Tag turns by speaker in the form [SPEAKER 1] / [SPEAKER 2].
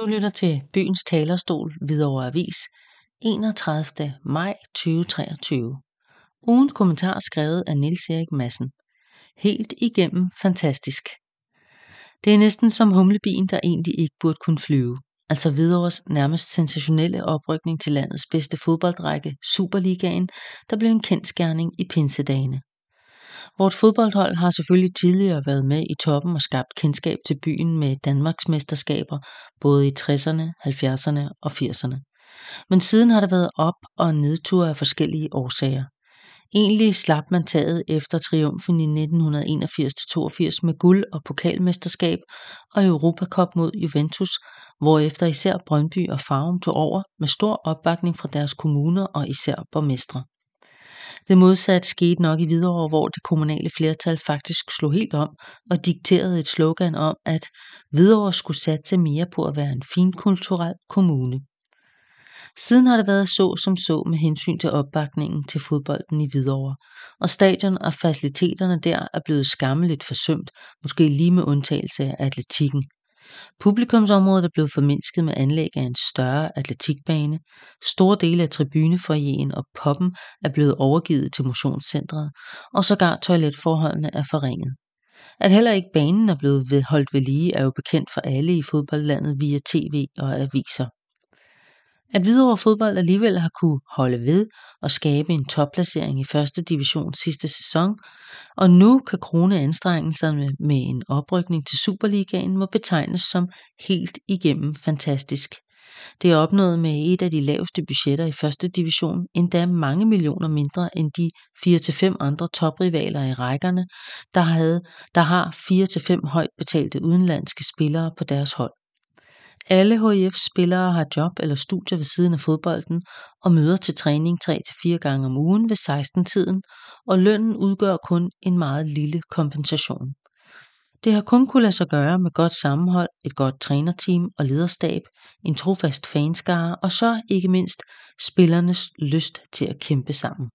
[SPEAKER 1] Du lytter til Byens Talerstol, Hvidovre Avis, 31. maj 2023. Ugens kommentar skrevet af Niels Erik Madsen. Helt igennem fantastisk. Det er næsten som humlebien, der egentlig ikke burde kunne flyve. Altså Hvidovres nærmest sensationelle oprykning til landets bedste fodboldrække, Superligaen, der blev en kendskærning i pinsedagene. Vort fodboldhold har selvfølgelig tidligere været med i toppen og skabt kendskab til byen med Danmarks mesterskaber både i 60'erne, 70'erne og 80'erne. Men siden har der været op- og nedture af forskellige årsager. Egentlig slap man taget efter triumfen i 1981-82 med guld- og pokalmesterskab og Europacup mod Juventus, hvorefter især Brøndby og Farum tog over med stor opbakning fra deres kommuner og især borgmestre. Det modsatte skete nok i Hvidovre, hvor det kommunale flertal faktisk slog helt om og dikterede et slogan om, at Hvidovre skulle satse mere på at være en finkulturel kommune. Siden har det været så som så med hensyn til opbakningen til fodbolden i Hvidovre, og stadion og faciliteterne der er blevet skammeligt forsømt, måske lige med undtagelse af atletikken. Publikumsområdet er blevet formindsket med anlæg af en større atletikbane, store dele af tribunefoyeren og poppen er blevet overgivet til motionscentret, og sågar toiletforholdene er forringet. At heller ikke banen er blevet holdt ved lige er jo bekendt for alle i fodboldlandet via tv og aviser. At Hvidovre Fodbold alligevel har kunne holde ved og skabe en topplacering i første division sidste sæson, og nu kan krone anstrengelserne med en oprykning til Superligaen må betegnes som helt igennem fantastisk. Det er opnået med et af de laveste budgetter i første division, endda mange millioner mindre end de 4-5 andre toprivaler i rækkerne, der, havde, der har 4-5 højt betalte udenlandske spillere på deres hold. Alle HIF's spillere har job eller studier ved siden af fodbolden og møder til træning 3-4 gange om ugen ved 16-tiden, og lønnen udgør kun en meget lille kompensation. Det har kun kunne lade sig gøre med godt sammenhold, et godt trænerteam og lederstab, en trofast fanskare og så ikke mindst spillernes lyst til at kæmpe sammen.